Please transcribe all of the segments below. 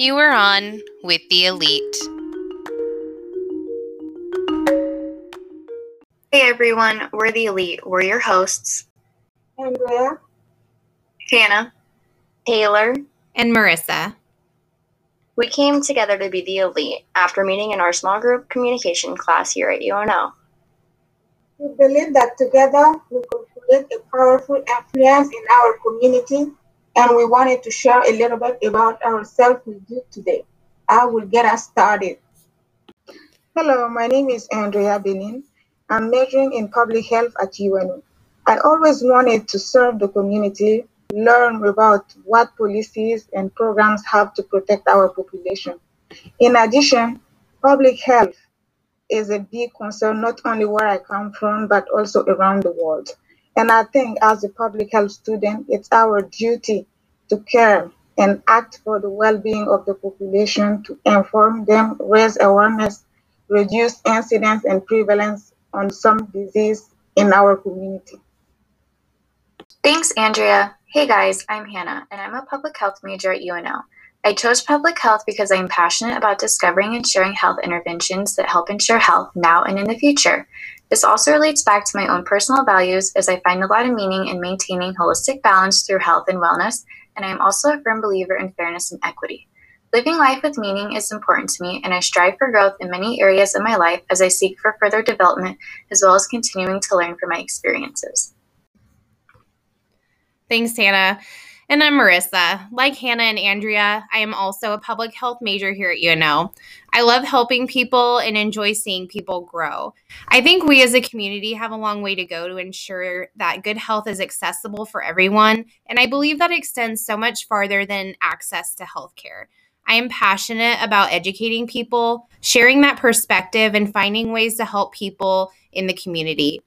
You are on with the elite. Hey everyone, we're the elite. We're your hosts, Andrea, Hannah, Taylor, and Marissa. We came together to be the elite after meeting in our small group communication class here at UNO. We believe that together we could create a powerful influence in our community, and we wanted to share a little bit about ourselves with you today. I will get us started. Hello, my name is Andrea Benin. I'm majoring in public health at UNO. I always wanted to serve the community, learn about what policies and programs have to protect our population. In addition, public health is a big concern not only where I come from, but also around the world. And I think as a public health student, it's our duty to care and act for the well being of the population, to inform them, raise awareness, reduce incidence and prevalence on some disease in our community. Thanks, Andrea. Hey guys, I'm Hannah, and I'm a public health major at UNO. I chose public health because I am passionate about discovering and sharing health interventions that help ensure health now and in the future. This also relates back to my own personal values as I find a lot of meaning in maintaining holistic balance through health and wellness, and I am also a firm believer in fairness and equity. Living life with meaning is important to me, and I strive for growth in many areas of my life as I seek for further development as well as continuing to learn from my experiences. Thanks, Hannah. And I'm Marissa. Like Hannah and Andrea, I am also a public health major here at UNO. I love helping people and enjoy seeing people grow. I think we as a community have a long way to go to ensure that good health is accessible for everyone, and I believe that extends so much farther than access to healthcare. I am passionate about educating people, sharing that perspective, and finding ways to help people in the community.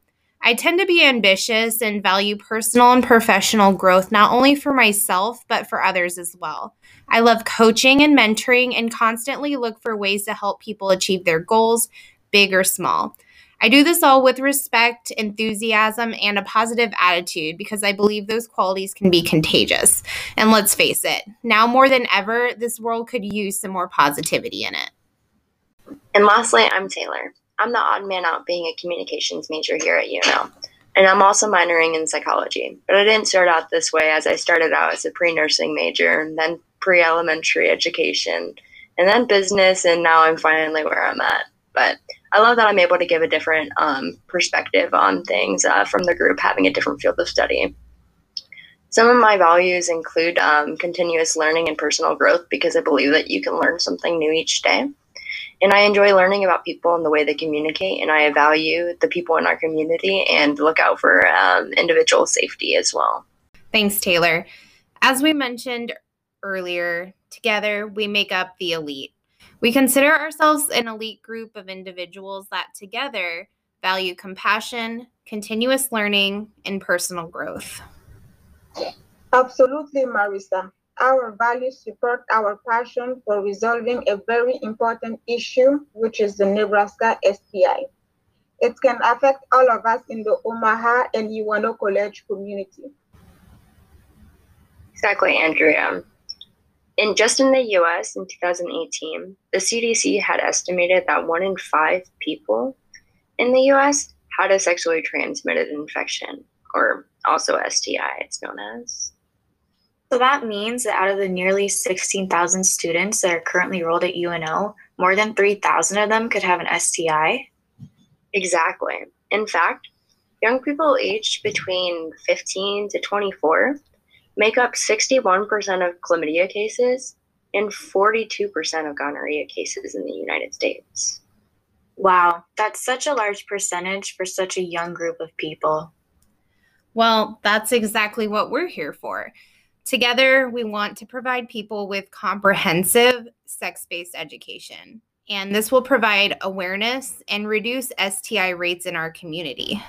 I tend to be ambitious and value personal and professional growth, not only for myself, but for others as well. I love coaching and mentoring and constantly look for ways to help people achieve their goals, big or small. I do this all with respect, enthusiasm, and a positive attitude because I believe those qualities can be contagious. And let's face it, now more than ever, this world could use some more positivity in it. And lastly, I'm Taylor. I'm the odd man out being a communications major here at UNO. And I'm also minoring in psychology. But I didn't start out this way as I started out as a pre nursing major, then pre elementary education, and then business, and now I'm finally where I'm at. But I love that I'm able to give a different um, perspective on things uh, from the group, having a different field of study. Some of my values include um, continuous learning and personal growth because I believe that you can learn something new each day. And I enjoy learning about people and the way they communicate, and I value the people in our community and look out for um, individual safety as well. Thanks, Taylor. As we mentioned earlier, together we make up the elite. We consider ourselves an elite group of individuals that together value compassion, continuous learning, and personal growth. Absolutely, Marissa. Our values support our passion for resolving a very important issue, which is the Nebraska STI. It can affect all of us in the Omaha and UNO College community. Exactly, Andrea. In just in the US in 2018, the CDC had estimated that one in five people in the US had a sexually transmitted infection, or also STI, it's known as. So that means that out of the nearly 16,000 students that are currently enrolled at UNO, more than 3,000 of them could have an STI. Exactly. In fact, young people aged between 15 to 24 make up 61% of chlamydia cases and 42% of gonorrhea cases in the United States. Wow, that's such a large percentage for such a young group of people. Well, that's exactly what we're here for Together, we want to provide people with comprehensive sex based education. And this will provide awareness and reduce STI rates in our community.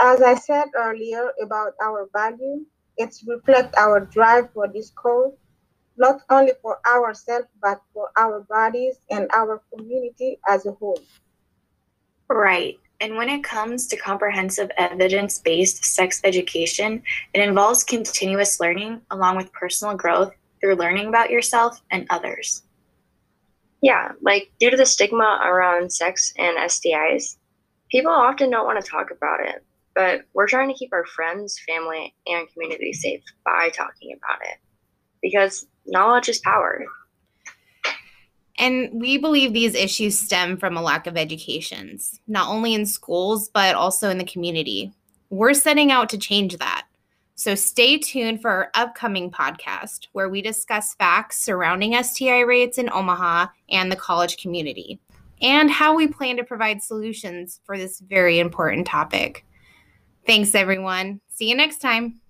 As I said earlier about our value, it's reflect our drive for this cause, not only for ourselves, but for our bodies and our community as a whole. Right. And when it comes to comprehensive evidence based sex education, it involves continuous learning along with personal growth through learning about yourself and others. Yeah, like due to the stigma around sex and STIs, people often don't want to talk about it, but we're trying to keep our friends, family, and community safe by talking about it because knowledge is power. And we believe these issues stem from a lack of educations, not only in schools, but also in the community. We're setting out to change that. So stay tuned for our upcoming podcast where we discuss facts surrounding STI rates in Omaha and the college community, and how we plan to provide solutions for this very important topic. Thanks, everyone. See you next time.